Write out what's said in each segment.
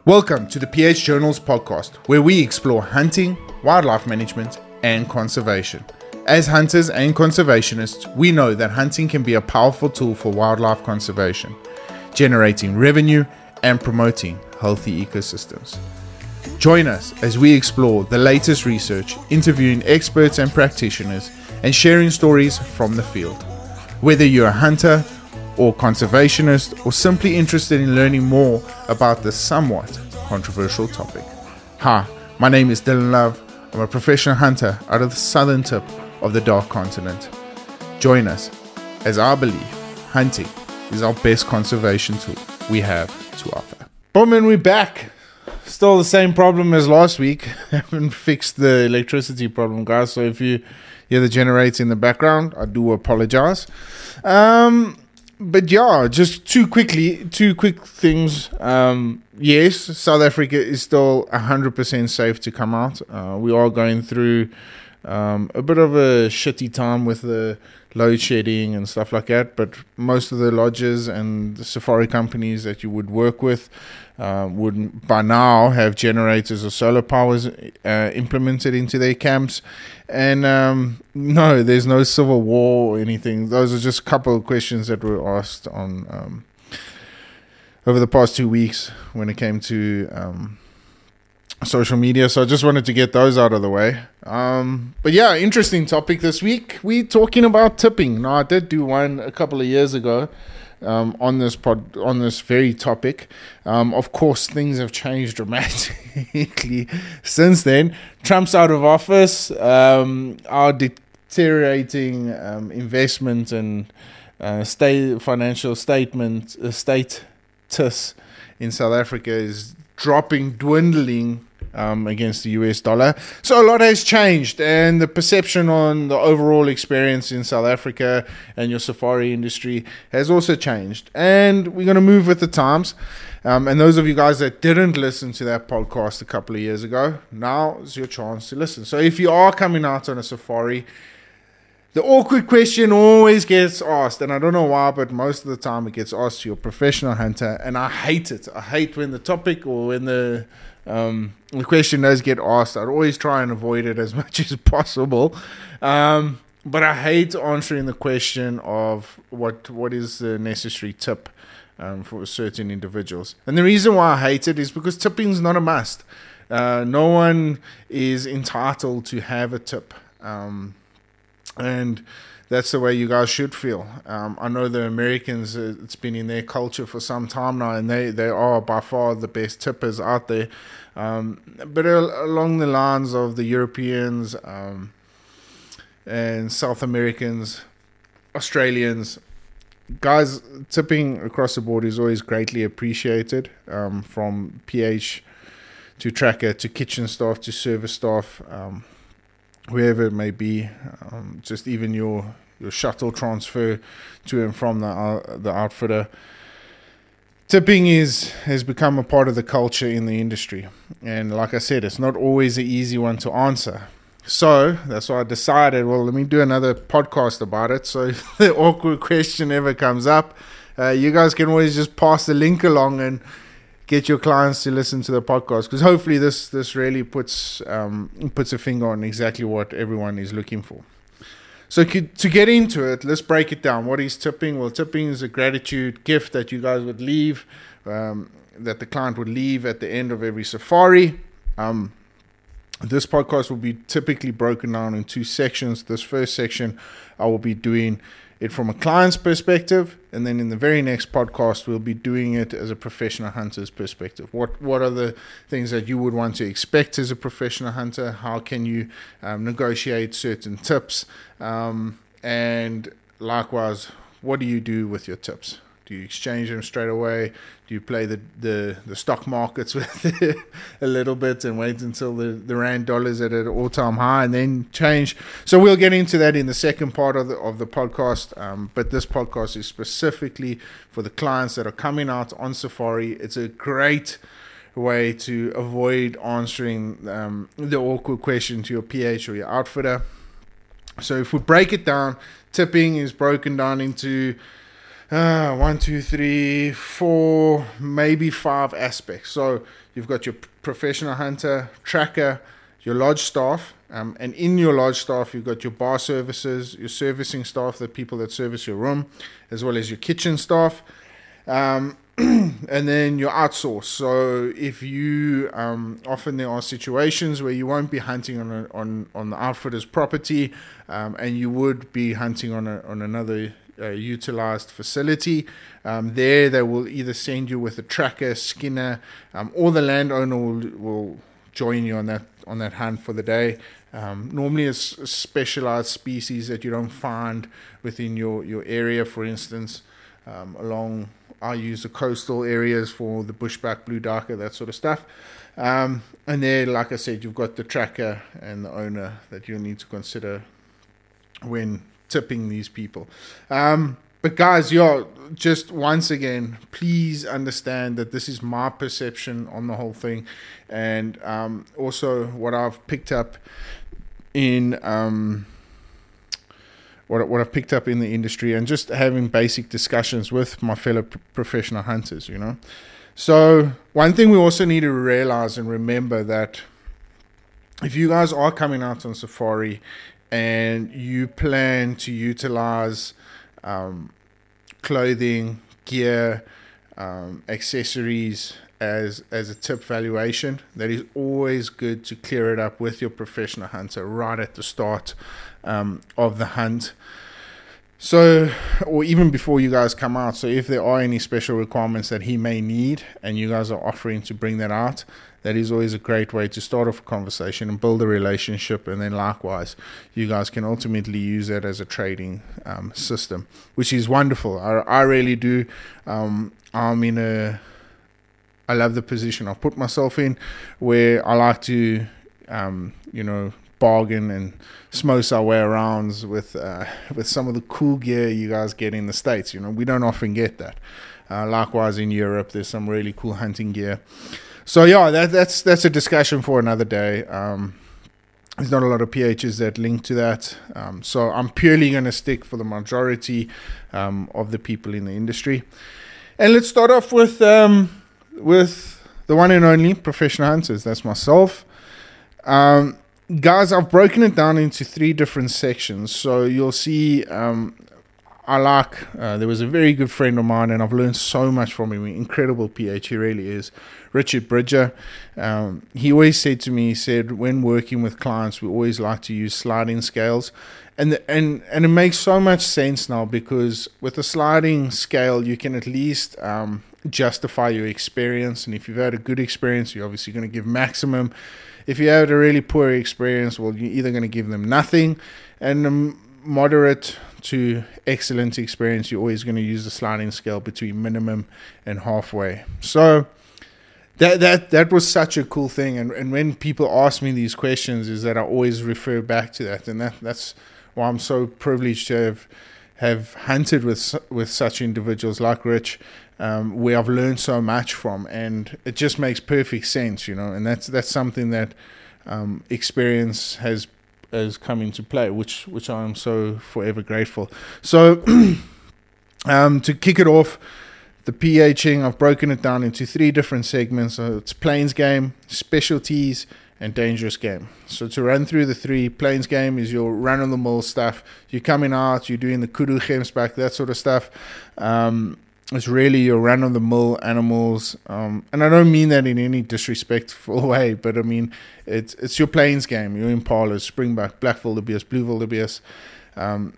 Welcome to the PH Journals podcast, where we explore hunting, wildlife management, and conservation. As hunters and conservationists, we know that hunting can be a powerful tool for wildlife conservation, generating revenue and promoting healthy ecosystems. Join us as we explore the latest research, interviewing experts and practitioners, and sharing stories from the field. Whether you're a hunter or conservationist or simply interested in learning more about this somewhat controversial topic. Hi, my name is Dylan Love. I'm a professional hunter out of the southern tip of the Dark Continent. Join us as I believe hunting is our best conservation tool we have to offer. Boom, and we're back. Still the same problem as last week. Haven't fixed the electricity problem, guys. So if you hear the generator in the background, I do apologize. Um, but yeah, just two quickly, two quick things. Um, yes, South Africa is still 100% safe to come out. Uh, we are going through um, a bit of a shitty time with the load shedding and stuff like that. But most of the lodges and the safari companies that you would work with uh, would by now have generators or solar powers uh, implemented into their camps. And um, no, there's no civil war or anything. Those are just a couple of questions that were asked on um, over the past two weeks when it came to um, social media. So I just wanted to get those out of the way. Um, but yeah, interesting topic this week. We're talking about tipping. Now I did do one a couple of years ago. Um, on this pod, on this very topic. Um, of course, things have changed dramatically since then. Trump's out of office. Um, our deteriorating um, investment and uh, state financial statement uh, status in South Africa is dropping, dwindling um, against the US dollar. So a lot has changed, and the perception on the overall experience in South Africa and your safari industry has also changed. And we're going to move with the times. Um, and those of you guys that didn't listen to that podcast a couple of years ago, now is your chance to listen. So if you are coming out on a safari, the awkward question always gets asked, and I don't know why, but most of the time it gets asked to your professional hunter, and I hate it. I hate when the topic or when the um, the question does get asked. I'd always try and avoid it as much as possible. Um, but I hate answering the question of what what is the necessary tip um, for certain individuals. And the reason why I hate it is because tipping is not a must. Uh, no one is entitled to have a tip. Um, and that's the way you guys should feel. Um, I know the Americans, uh, it's been in their culture for some time now, and they, they are by far the best tippers out there. Um, but along the lines of the Europeans um, and South Americans, Australians, guys, tipping across the board is always greatly appreciated um, from PH to tracker to kitchen staff to service staff um, wherever it may be, um, just even your your shuttle transfer to and from the uh, the outfitter. Tipping is has become a part of the culture in the industry, and like I said, it's not always an easy one to answer. So that's why I decided, well, let me do another podcast about it. So if the awkward question ever comes up, uh, you guys can always just pass the link along and get your clients to listen to the podcast because hopefully this this really puts um, puts a finger on exactly what everyone is looking for. So to get into it, let's break it down. What is tipping? Well, tipping is a gratitude gift that you guys would leave, um, that the client would leave at the end of every safari. Um, this podcast will be typically broken down in two sections. This first section, I will be doing it from a client's perspective, and then in the very next podcast, we'll be doing it as a professional hunter's perspective. What what are the things that you would want to expect as a professional hunter? How can you um, negotiate certain tips? Um, and likewise, what do you do with your tips? Do you exchange them straight away? Do you play the, the, the stock markets with it a little bit and wait until the, the rand dollars at an all time high and then change? So we'll get into that in the second part of the of the podcast. Um, but this podcast is specifically for the clients that are coming out on safari. It's a great way to avoid answering um, the awkward question to your PH or your outfitter. So if we break it down, tipping is broken down into uh, one, two, three, four, maybe five aspects. So you've got your professional hunter, tracker, your lodge staff, um, and in your lodge staff, you've got your bar services, your servicing staff, the people that service your room, as well as your kitchen staff. Um, and then your outsource. So if you um, often there are situations where you won't be hunting on a, on on the outfitter's property, um, and you would be hunting on a, on another uh, utilized facility. Um, there, they will either send you with a tracker, skinner, um, or the landowner will, will join you on that on that hunt for the day. Um, normally, it's a specialized species that you don't find within your, your area. For instance, um, along I use the coastal areas for the bushbuck, blue duiker, that sort of stuff. Um, and there, like I said, you've got the tracker and the owner that you'll need to consider when tipping these people. Um, but guys, yeah, just once again, please understand that this is my perception on the whole thing, and um, also what I've picked up in um, what what I've picked up in the industry, and just having basic discussions with my fellow professional hunters. You know, so one thing we also need to realize and remember that if you guys are coming out on safari and you plan to utilize um, clothing, gear, um, accessories as as a tip valuation, that is always good to clear it up with your professional hunter right at the start um, of the hunt. So, or even before you guys come out. So, if there are any special requirements that he may need, and you guys are offering to bring that out, that is always a great way to start off a conversation and build a relationship. And then, likewise, you guys can ultimately use that as a trading um, system, which is wonderful. I, I really do. Um, I'm in a, I love the position I've put myself in where I like to, um, you know, bargain and smokes our way around with uh, with some of the cool gear you guys get in the states. You know, we don't often get that. Uh, likewise, in Europe, there's some really cool hunting gear. So yeah, that, that's that's a discussion for another day. Um, there's not a lot of PHs that link to that. Um, so I'm purely going to stick for the majority um, of the people in the industry. And let's start off with um, with the one and only professional hunters. That's myself. Um, guys, I've broken it down into three different sections. So you'll see um, I like. Uh, there was a very good friend of mine, and I've learned so much from him. Incredible PH, he really is. Richard Bridger. Um, he always said to me, he said, when working with clients, we always like to use sliding scales, and the, and and it makes so much sense now because with a sliding scale, you can at least um, justify your experience, and if you've had a good experience, you're obviously going to give maximum. If you had a really poor experience, well, you're either going to give them nothing, and um, moderate to excellent experience, you're always going to use the sliding scale between minimum and halfway. So that that that was such a cool thing, and and when people ask me these questions, is that I always refer back to that, and that that's why I'm so privileged to have have hunted with with such individuals like Rich, um, where I've learned so much from, and it just makes perfect sense, you know, and that's that's something that um, experience has has come into play, which which I am so forever grateful. So, um, to kick it off, the PHing I've broken it down into three different segments. So it's plains game, specialties, and dangerous game. So to run through the three, plains game is your run of the mill stuff. You're coming out, you're doing the kudu back, that sort of stuff. Um, it's really your run of the mill animals, um, and I don't mean that in any disrespectful way, but I mean it's it's your plains game, your impalas, springbuck, black wildebeest, blue wildebeest, um,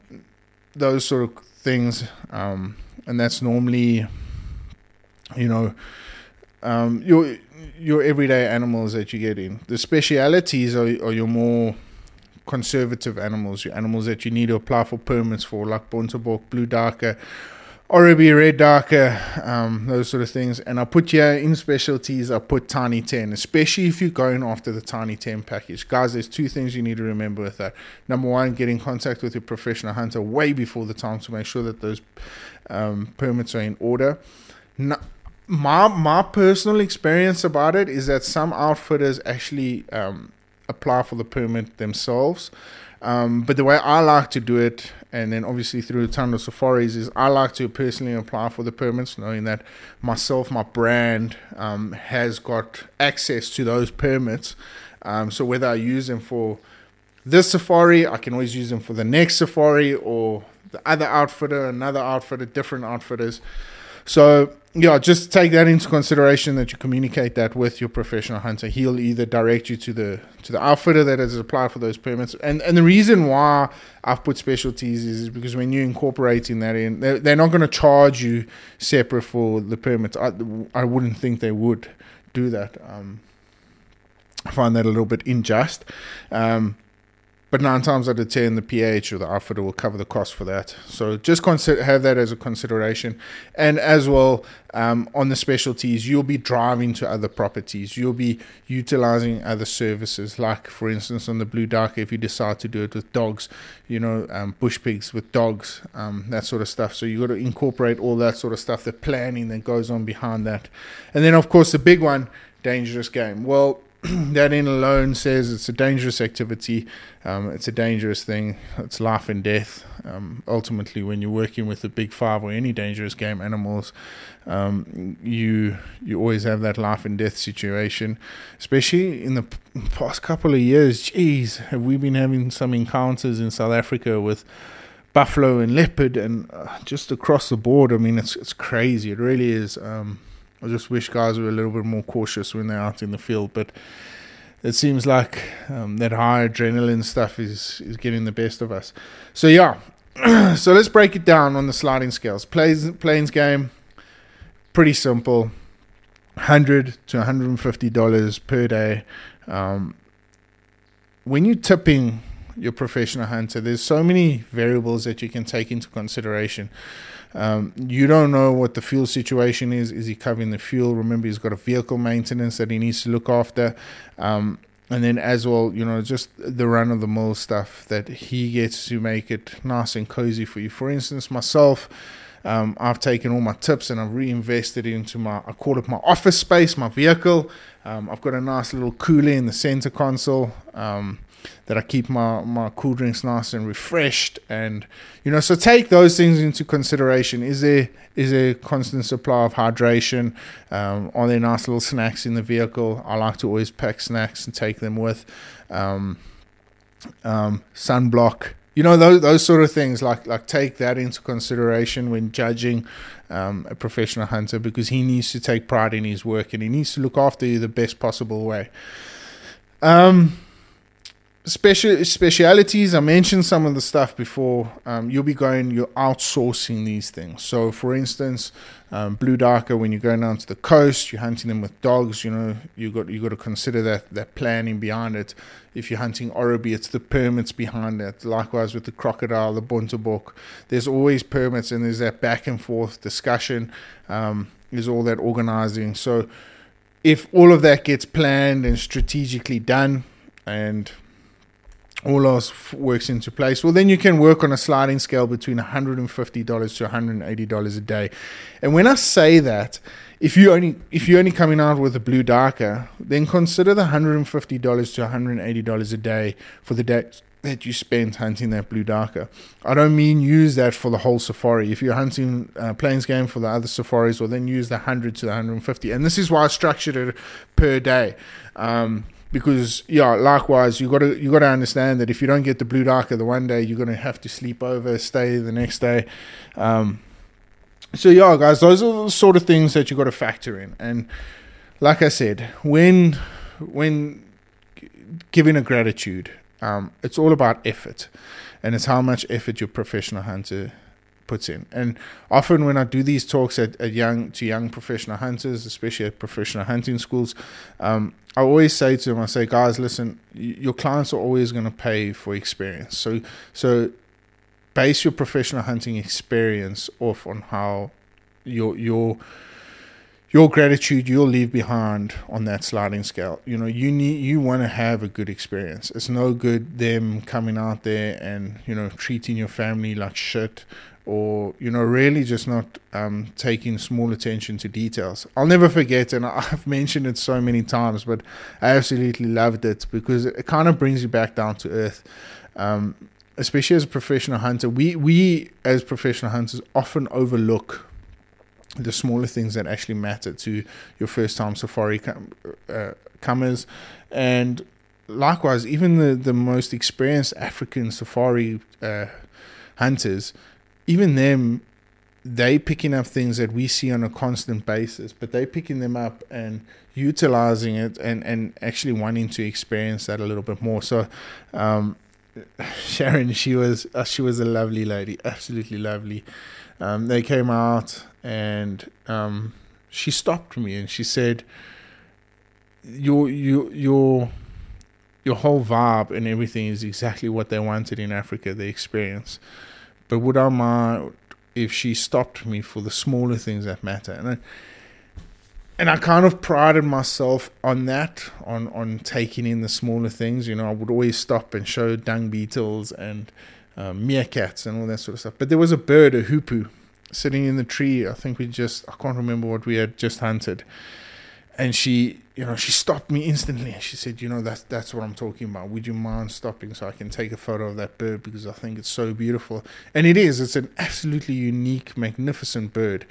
those sort of things, um, and that's normally, you know, um, your your everyday animals that you get in. The specialities are, are your more conservative animals, your animals that you need to apply for permits for, like Bontebok, Blue Duiker, Oribi Red Duiker, um, those sort of things. And I put here in specialties, I put Tiny 10, especially if you're going after the Tiny 10 package. Guys, there's two things you need to remember with that. Number one, get in contact with your professional hunter way before the time to make sure that those um, permits are in order. Now, my, my personal experience about it is that some outfitters actually um, apply for the permit themselves. Um, but the way I like to do it and then obviously through the Tando Safaris is I like to personally apply for the permits, knowing that myself, my brand, um, has got access to those permits. Um, so whether I use them for this safari, I can always use them for the next safari or the other outfitter, another outfitter, different outfitters. So yeah, just take that into consideration that you communicate that with your professional hunter. He'll either direct you to the to the outfitter that has applied for those permits. And and the reason why I've put specialties is, because when you're incorporating that in, they're, they're not going to charge you separate for the permits. I, I wouldn't think they would do that. Um, I find that a little bit unjust. Um, but nine times out of ten, the PH or the outfitter will cover the cost for that. So just consider have that as a consideration, and as well um, on the specialties, you'll be driving to other properties. You'll be utilizing other services, like for instance on the Blue Dark, if you decide to do it with dogs, you know, um, bush pigs with dogs, um, that sort of stuff. So you got to incorporate all that sort of stuff, the planning that goes on behind that, and then of course the big one, dangerous game. Well that in alone says it's a dangerous activity. Um, it's a dangerous thing. It's life and death. Um, ultimately, when you're working with the big five or any dangerous game animals, um, you you always have that life and death situation. Especially in the past couple of years, geez, have we been having some encounters in South Africa with buffalo and leopard, and uh, just across the board. I mean, it's it's crazy. It really is. Um, I just wish guys were a little bit more cautious when they're out in the field. But it seems like um, that high adrenaline stuff is is getting the best of us. So yeah, so let's break it down on the sliding scales. Plains plains game, pretty simple, hundred to one hundred and fifty dollars per day. Um, when you're tipping your professional hunter, there's so many variables that you can take into consideration. Um, you don't know what the fuel situation is. Is he covering the fuel? Remember, he's got a vehicle maintenance that he needs to look after. Um, and then, as well, you know, just the run of the mill stuff that he gets to make it nice and cozy for you. For instance, myself, um, I've taken all my tips and I've reinvested into my, I call it my office space, my vehicle. Um, I've got a nice little cooler in the center console. Um, that I keep my, my cool drinks nice and refreshed. And you know so take those things into consideration. Is there is there a constant supply of hydration? Um, are there nice little snacks in the vehicle? I like to always pack snacks and take them with um, um, sunblock. You know those those sort of things like like take that into consideration when judging um, a professional hunter because he needs to take pride in his work and he needs to look after you the best possible way. Um special specialities i mentioned some of the stuff before. Um, you'll be going you're outsourcing these things. So for instance um, blue duiker when you're going down to the coast you're hunting them with dogs you know you got you got to consider that that planning behind it. If you're hunting Oribi, it's the permits behind it. Likewise with the crocodile the bontebok there's always permits and there's that back and forth discussion um, there's all that organizing. So if all of that gets planned and strategically done and all else works into place, well, then you can work on a sliding scale between $150 to $180 a day. And when I say that, if you only if you're only coming out with a blue duiker, then consider the $150 to $180 a day for the day that you spend hunting that blue duiker. I don't mean use that for the whole safari. If you're hunting uh, plains game for the other safaris, well, then use the 100 to the 150. And this is why I structured it per day. Um, because yeah, likewise, you got to you got to understand that if you don't get the blue duiker the one day, you're gonna have to sleep over, stay the next day. Um, so yeah, guys, those are the sort of things that you got to factor in. And like I said, when when giving a gratitude, um, it's all about effort, and it's how much effort your professional hunter puts in. And often when I do these talks at, at young to young professional hunters, especially at professional hunting schools, um, I always say to them, I say, guys, listen, your clients are always going to pay for experience. So so base your professional hunting experience off on how your your your gratitude you'll leave behind on that sliding scale. You know, you need you want to have a good experience. It's no good them coming out there and you know treating your family like shit or you know really just not um, taking small attention to details. I'll never forget and i've mentioned it so many times but i absolutely loved it because it kind of brings you back down to earth. Um, especially as a professional hunter, we we as professional hunters often overlook the smaller things that actually matter to your first time safari com- uh, comers, and likewise, even the the most experienced African safari uh, hunters, even them they picking up things that we see on a constant basis, but they picking them up and utilizing it and, and actually wanting to experience that a little bit more. So, um, Sharon, she was uh, she was a lovely lady, absolutely lovely. Um, they came out and um, she stopped me and she said, "Your your your your whole vibe and everything is exactly what they wanted in Africa, the experience. But would I mind if she stopped me for the smaller things that matter. And I, and I kind of prided myself on that, on on taking in the smaller things. You know, I would always stop and show dung beetles and um, meerkats and all that sort of stuff. But there was a bird, a hoopoe, sitting in the tree. I think we just, I can't remember what we had just hunted. And she you know, she stopped me instantly. She said, "You know, that's that's what I'm talking about. Would you mind stopping so I can take a photo of that bird because I think it's so beautiful." And it is. It's an absolutely unique, magnificent bird.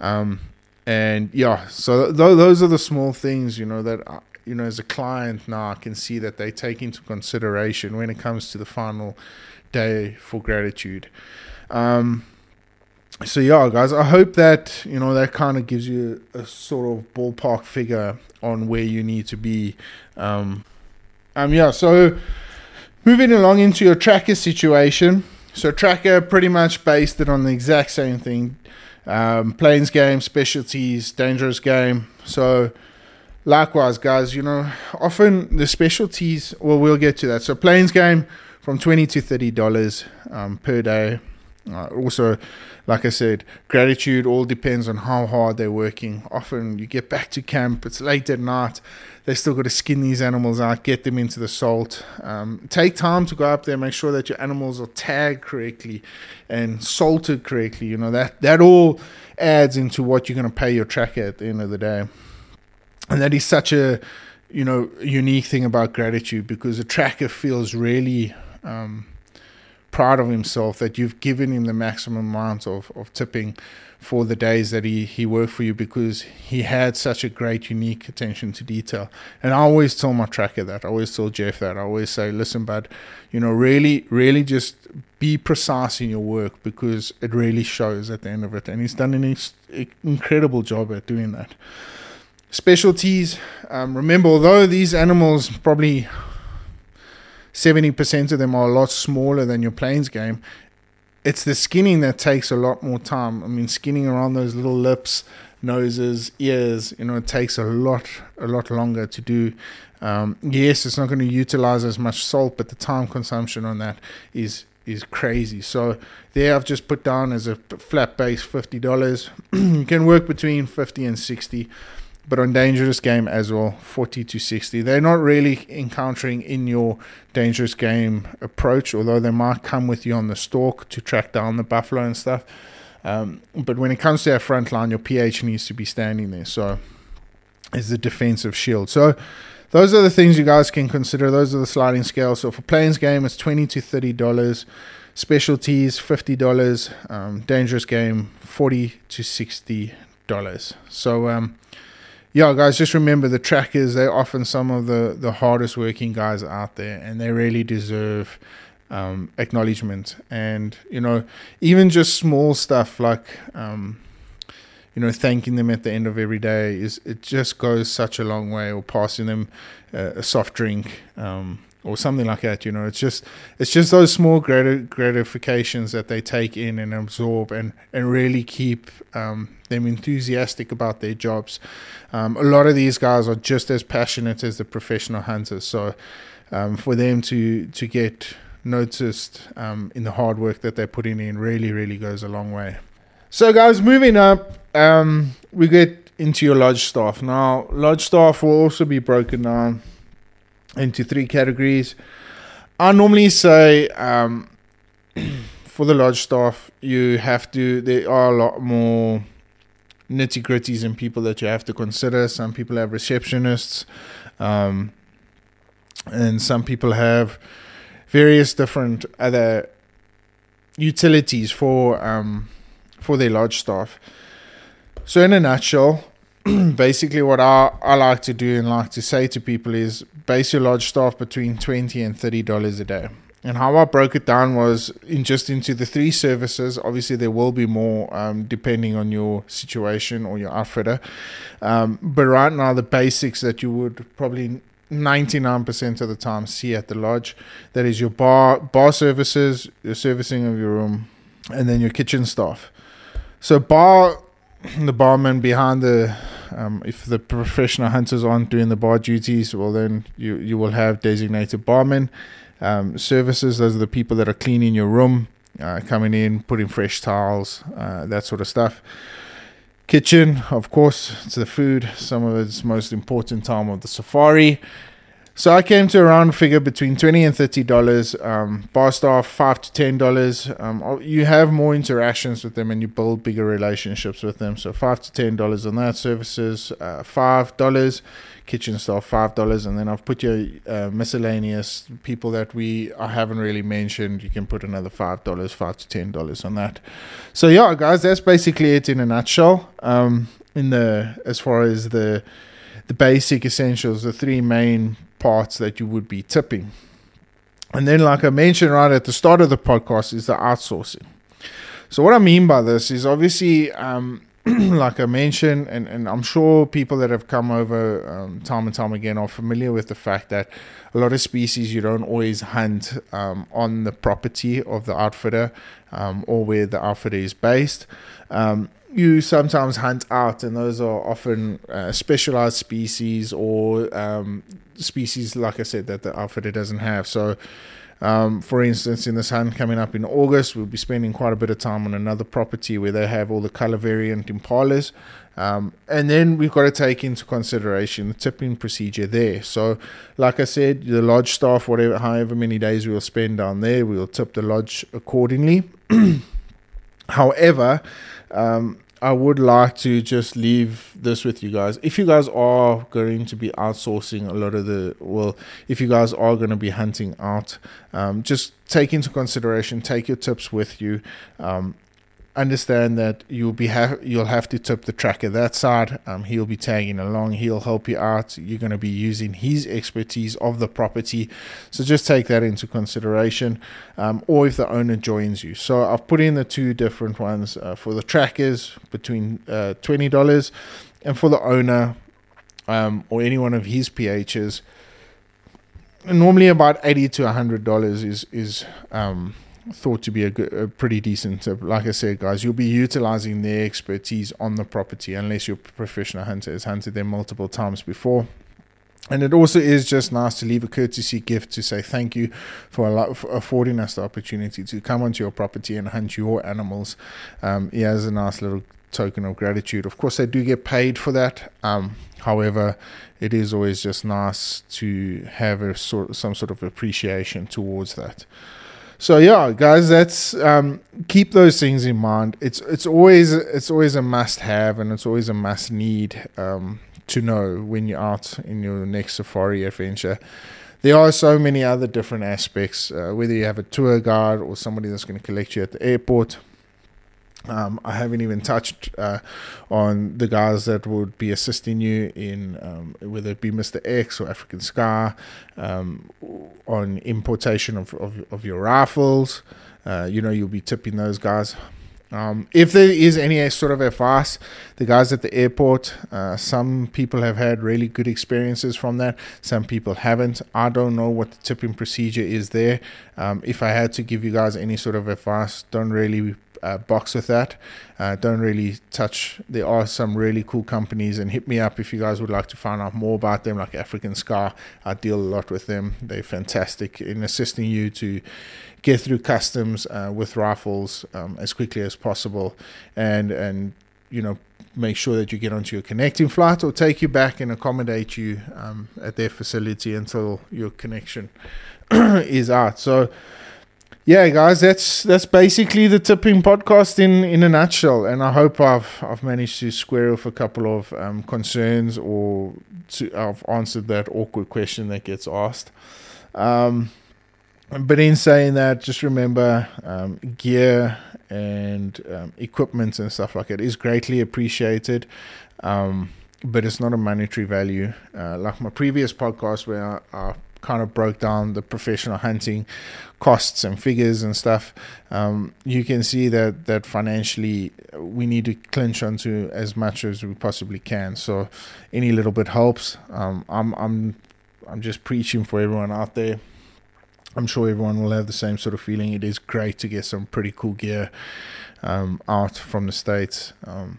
Um, and yeah, so th- those are the small things, you know, that I, you know, as a client now, I can see that they take into consideration when it comes to the final day for gratitude. Um, so yeah, guys, I hope that you know that kind of gives you a sort of ballpark figure on where you need to be. Um, um, yeah. So moving along into your tracker situation. So tracker pretty much based it on the exact same thing. Um, plains game, specialties, dangerous game. So likewise, guys, you know, often the specialties. Well, we'll get to that. So planes game from twenty to thirty dollars um, per day. Uh, also, like I said, gratitude all depends on how hard they're working. Often you get back to camp, it's late at night, they still got to skin these animals out, get them into the salt. Um, take time to go up there, make sure that your animals are tagged correctly and salted correctly. You know that that all adds into what you're going to pay your tracker at the end of the day, and that is such a you know unique thing about gratitude because a tracker feels really. Um, proud of himself that you've given him the maximum amount of, of tipping for the days that he, he worked for you because he had such a great, unique attention to detail. And I always tell my tracker that. I always tell Jeff that. I always say, listen, bud, you know, really, really just be precise in your work because it really shows at the end of it. And he's done an incredible job at doing that. Specialties, um, remember, although these animals probably 70% of them are a lot smaller than your plains game. It's the skinning that takes a lot more time. I mean, skinning around those little lips, noses, ears, you know, it takes a lot, a lot longer to do. Um, yes, it's not going to utilize as much salt, but the time consumption on that is is crazy. So there, I've just put down as a flat base fifty dollars. you can work between fifty and sixty but on dangerous game as well 40 to 60 they're not really encountering in your dangerous game approach although they might come with you on the stalk to track down the buffalo and stuff. Um, but when it comes to our front line your ph needs to be standing there. So is the defensive shield. So those are the things you guys can consider. Those are the sliding scales. So for plains game it's 20 to 30 dollars. Specialties $50 um, dangerous game 40 to 60 dollars. So um, yeah, guys, just remember the trackers, they're often some of the, the hardest working guys out there and they really deserve um, acknowledgement. And, you know, even just small stuff like, um, you know, thanking them at the end of every day is it just goes such a long way or passing them uh, a soft drink. Um, or something like that. You know, it's just it's just those small grat- gratifications that they take in and absorb, and and really keep um, them enthusiastic about their jobs. Um, a lot of these guys are just as passionate as the professional hunters, so um, for them to to get noticed um, in the hard work that they're putting in really really goes a long way. So, guys, moving up, um, we get into your lodge staff. Now, lodge staff will also be broken down into three categories. I normally say um, for the lodge staff, you have to, there are a lot more nitty gritties and people that you have to consider. Some people have receptionists, um, and some people have various different other utilities for um, for their lodge staff. So, in a nutshell, basically what I, I like to do and like to say to people is base your lodge staff between twenty and thirty dollars a day. And how I broke it down was in just into the three services. Obviously, there will be more um, depending on your situation or your outfitter. Um, but right now, the basics that you would probably 99% of the time see at the lodge that is your bar bar services, your servicing of your room, and then your kitchen staff. So bar the barman behind the um, if the professional hunters aren't doing the bar duties, well then you you will have designated barmen. Um, services, those are the people that are cleaning your room, uh, coming in, putting fresh towels, uh, that sort of stuff. Kitchen, of course, it's the food, some of its most important time of the safari. So I came to a round figure between twenty and thirty dollars. Um, bar staff five to ten dollars. Um, you have more interactions with them and you build bigger relationships with them. So five to ten dollars on that. Services uh, five dollars. Kitchen staff five dollars, and then I've put your uh, miscellaneous people that we I haven't really mentioned. You can put another five dollars, five to ten dollars on that. So yeah, guys, that's basically it in a nutshell. Um, in the as far as the the basic essentials, the three main parts that you would be tipping. And then, like I mentioned right at the start of the podcast, is the outsourcing. So, what I mean by this is obviously, um, like I mentioned, and, and I'm sure people that have come over um, time and time again are familiar with the fact that a lot of species you don't always hunt um, on the property of the outfitter um, or where the outfitter is based. You sometimes hunt out, and those are often uh, specialized species or um, species, like I said, that the outfitter doesn't have. So, um, for instance, in this hunt coming up in August, we'll be spending quite a bit of time on another property where they have all the color variant impalas. Um, and then we've got to take into consideration the tipping procedure there. So, like I said, the lodge staff, whatever, however many days we'll spend down there, we'll tip the lodge accordingly. However, um, I would like to just leave this with you guys. If you guys are going to be outsourcing a lot of the, well, if you guys are going to be hunting out, um, just take into consideration, take your tips with you. Um, understand that you'll be ha- you'll have to tip the tracker that side. Um, he'll be tagging along. He'll help you out. You're going to be using his expertise of the property, so just take that into consideration. Um, or if the owner joins you. So I've put in the two different ones uh, for the trackers between uh, twenty dollars, and for the owner um, or any one of his PHs. Normally, about eighty to hundred dollars is is um, thought to be a, good, a pretty decent tip. Like I said, guys, you'll be utilizing their expertise on the property unless your professional hunter has hunted them multiple times before. And it also is just nice to leave a courtesy gift to say thank you for, for affording us the opportunity to come onto your property and hunt your animals. Um, yeah, as a nice little token of gratitude. Of course, they do get paid for that. Um, however, it is always just nice to have a sort, some sort of appreciation towards that. So yeah, guys, that's um, keep those things in mind. It's it's always it's always a must have and it's always a must need um, to know when you're out in your next safari adventure. There are so many other different aspects, uh, whether you have a tour guide or somebody that's going to collect you at the airport um, I haven't even touched uh, on the guys that would be assisting you in um, whether it be Mr. X or African Scar um, on importation of, of, of your rifles. Uh, you know, you'll be tipping those guys. Um, if there is any sort of advice, the guys at the airport, uh, some people have had really good experiences from that. Some people haven't. I don't know what the tipping procedure is there. Um, if I had to give you guys any sort of advice, don't really box with that. Uh, don't really touch. There are some really cool companies, and hit me up if you guys would like to find out more about them, like African Scar. I deal a lot with them. They're fantastic in assisting you to get through customs uh, with rifles um, as quickly as possible, and and you know make sure that you get onto your connecting flight or take you back and accommodate you um, at their facility until your connection is out. So yeah, guys, that's that's basically the tipping podcast in in a nutshell. And I hope I've I've managed to square off a couple of um, concerns or to, I've answered that awkward question that gets asked. Um, but in saying that, just remember um, gear and um, equipment and stuff like that is greatly appreciated. Um, but it's not a monetary value. Uh, like my previous podcast, where I, I, kind of broke down the professional hunting costs and figures and stuff, um, you can see that that financially we need to clinch onto as much as we possibly can. So any little bit helps. Um, I'm I'm I'm just preaching for everyone out there. I'm sure everyone will have the same sort of feeling. It is great to get some pretty cool gear um, out from the states. Um,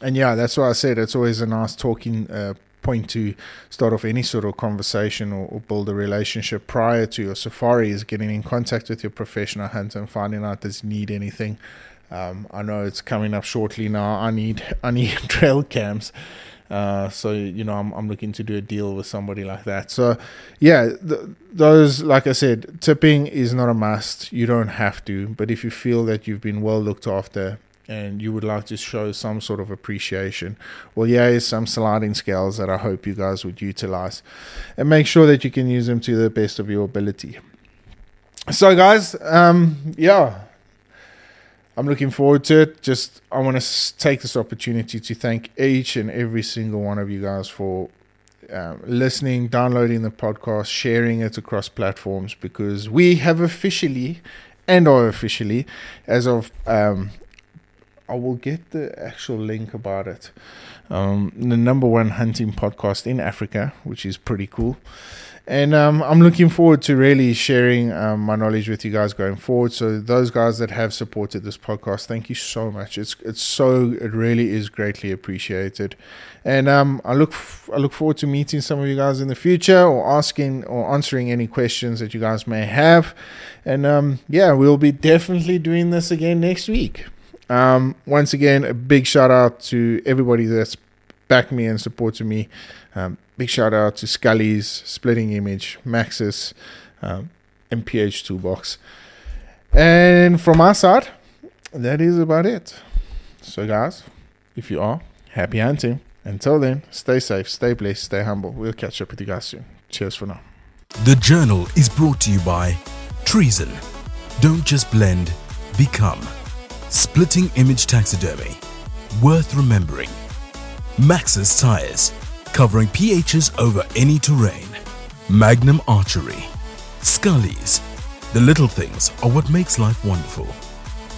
and yeah, that's why I said it's always a nice talking uh, point to start off any sort of conversation or, or, build a relationship prior to your safari is getting in contact with your professional hunter and finding out does need anything. Um, I know it's coming up shortly now. I need I need trail cams. Uh, so you know, I'm I'm looking to do a deal with somebody like that. So, yeah, th- those like I said, tipping is not a must. You don't have to, but if you feel that you've been well looked after, and you would like to show some sort of appreciation, well, yeah, here's some sliding scales that I hope you guys would utilize and make sure that you can use them to the best of your ability. So, guys, um, yeah, I'm looking forward to it. Just, I want to take this opportunity to thank each and every single one of you guys for um, listening, downloading the podcast, sharing it across platforms because we have officially and are officially, as of um, I will get the actual link about it. Um, the number one hunting podcast in Africa, which is pretty cool. And um, I'm looking forward to really sharing um, my knowledge with you guys going forward. So those guys that have supported this podcast, thank you so much. It's it's so it really is greatly appreciated. And um, I look f- I look forward to meeting some of you guys in the future or asking or answering any questions that you guys may have. And um, yeah, we'll be definitely doing this again next week. Um, once again, a big shout out to everybody that's backed me and supported me. Um, big shout out to Scully's, Splitting Image, Maxis, um, MPH Toolbox. And from our side, that is about it. So, guys, if you are, happy hunting. Until then, stay safe, stay blessed, stay humble. We'll catch up with you guys soon. Cheers for now. The journal is brought to you by Treason. Don't just blend, become. Splitting Image Taxidermy. Worth remembering. Maxis Tires. Covering PHs over any terrain. Magnum Archery. Scullies. The little things are what makes life wonderful.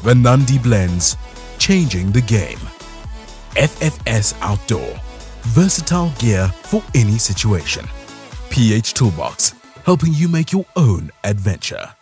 Venandi Blends. Changing the game. FFS Outdoor. Versatile gear for any situation. PH Toolbox. Helping you make your own adventure.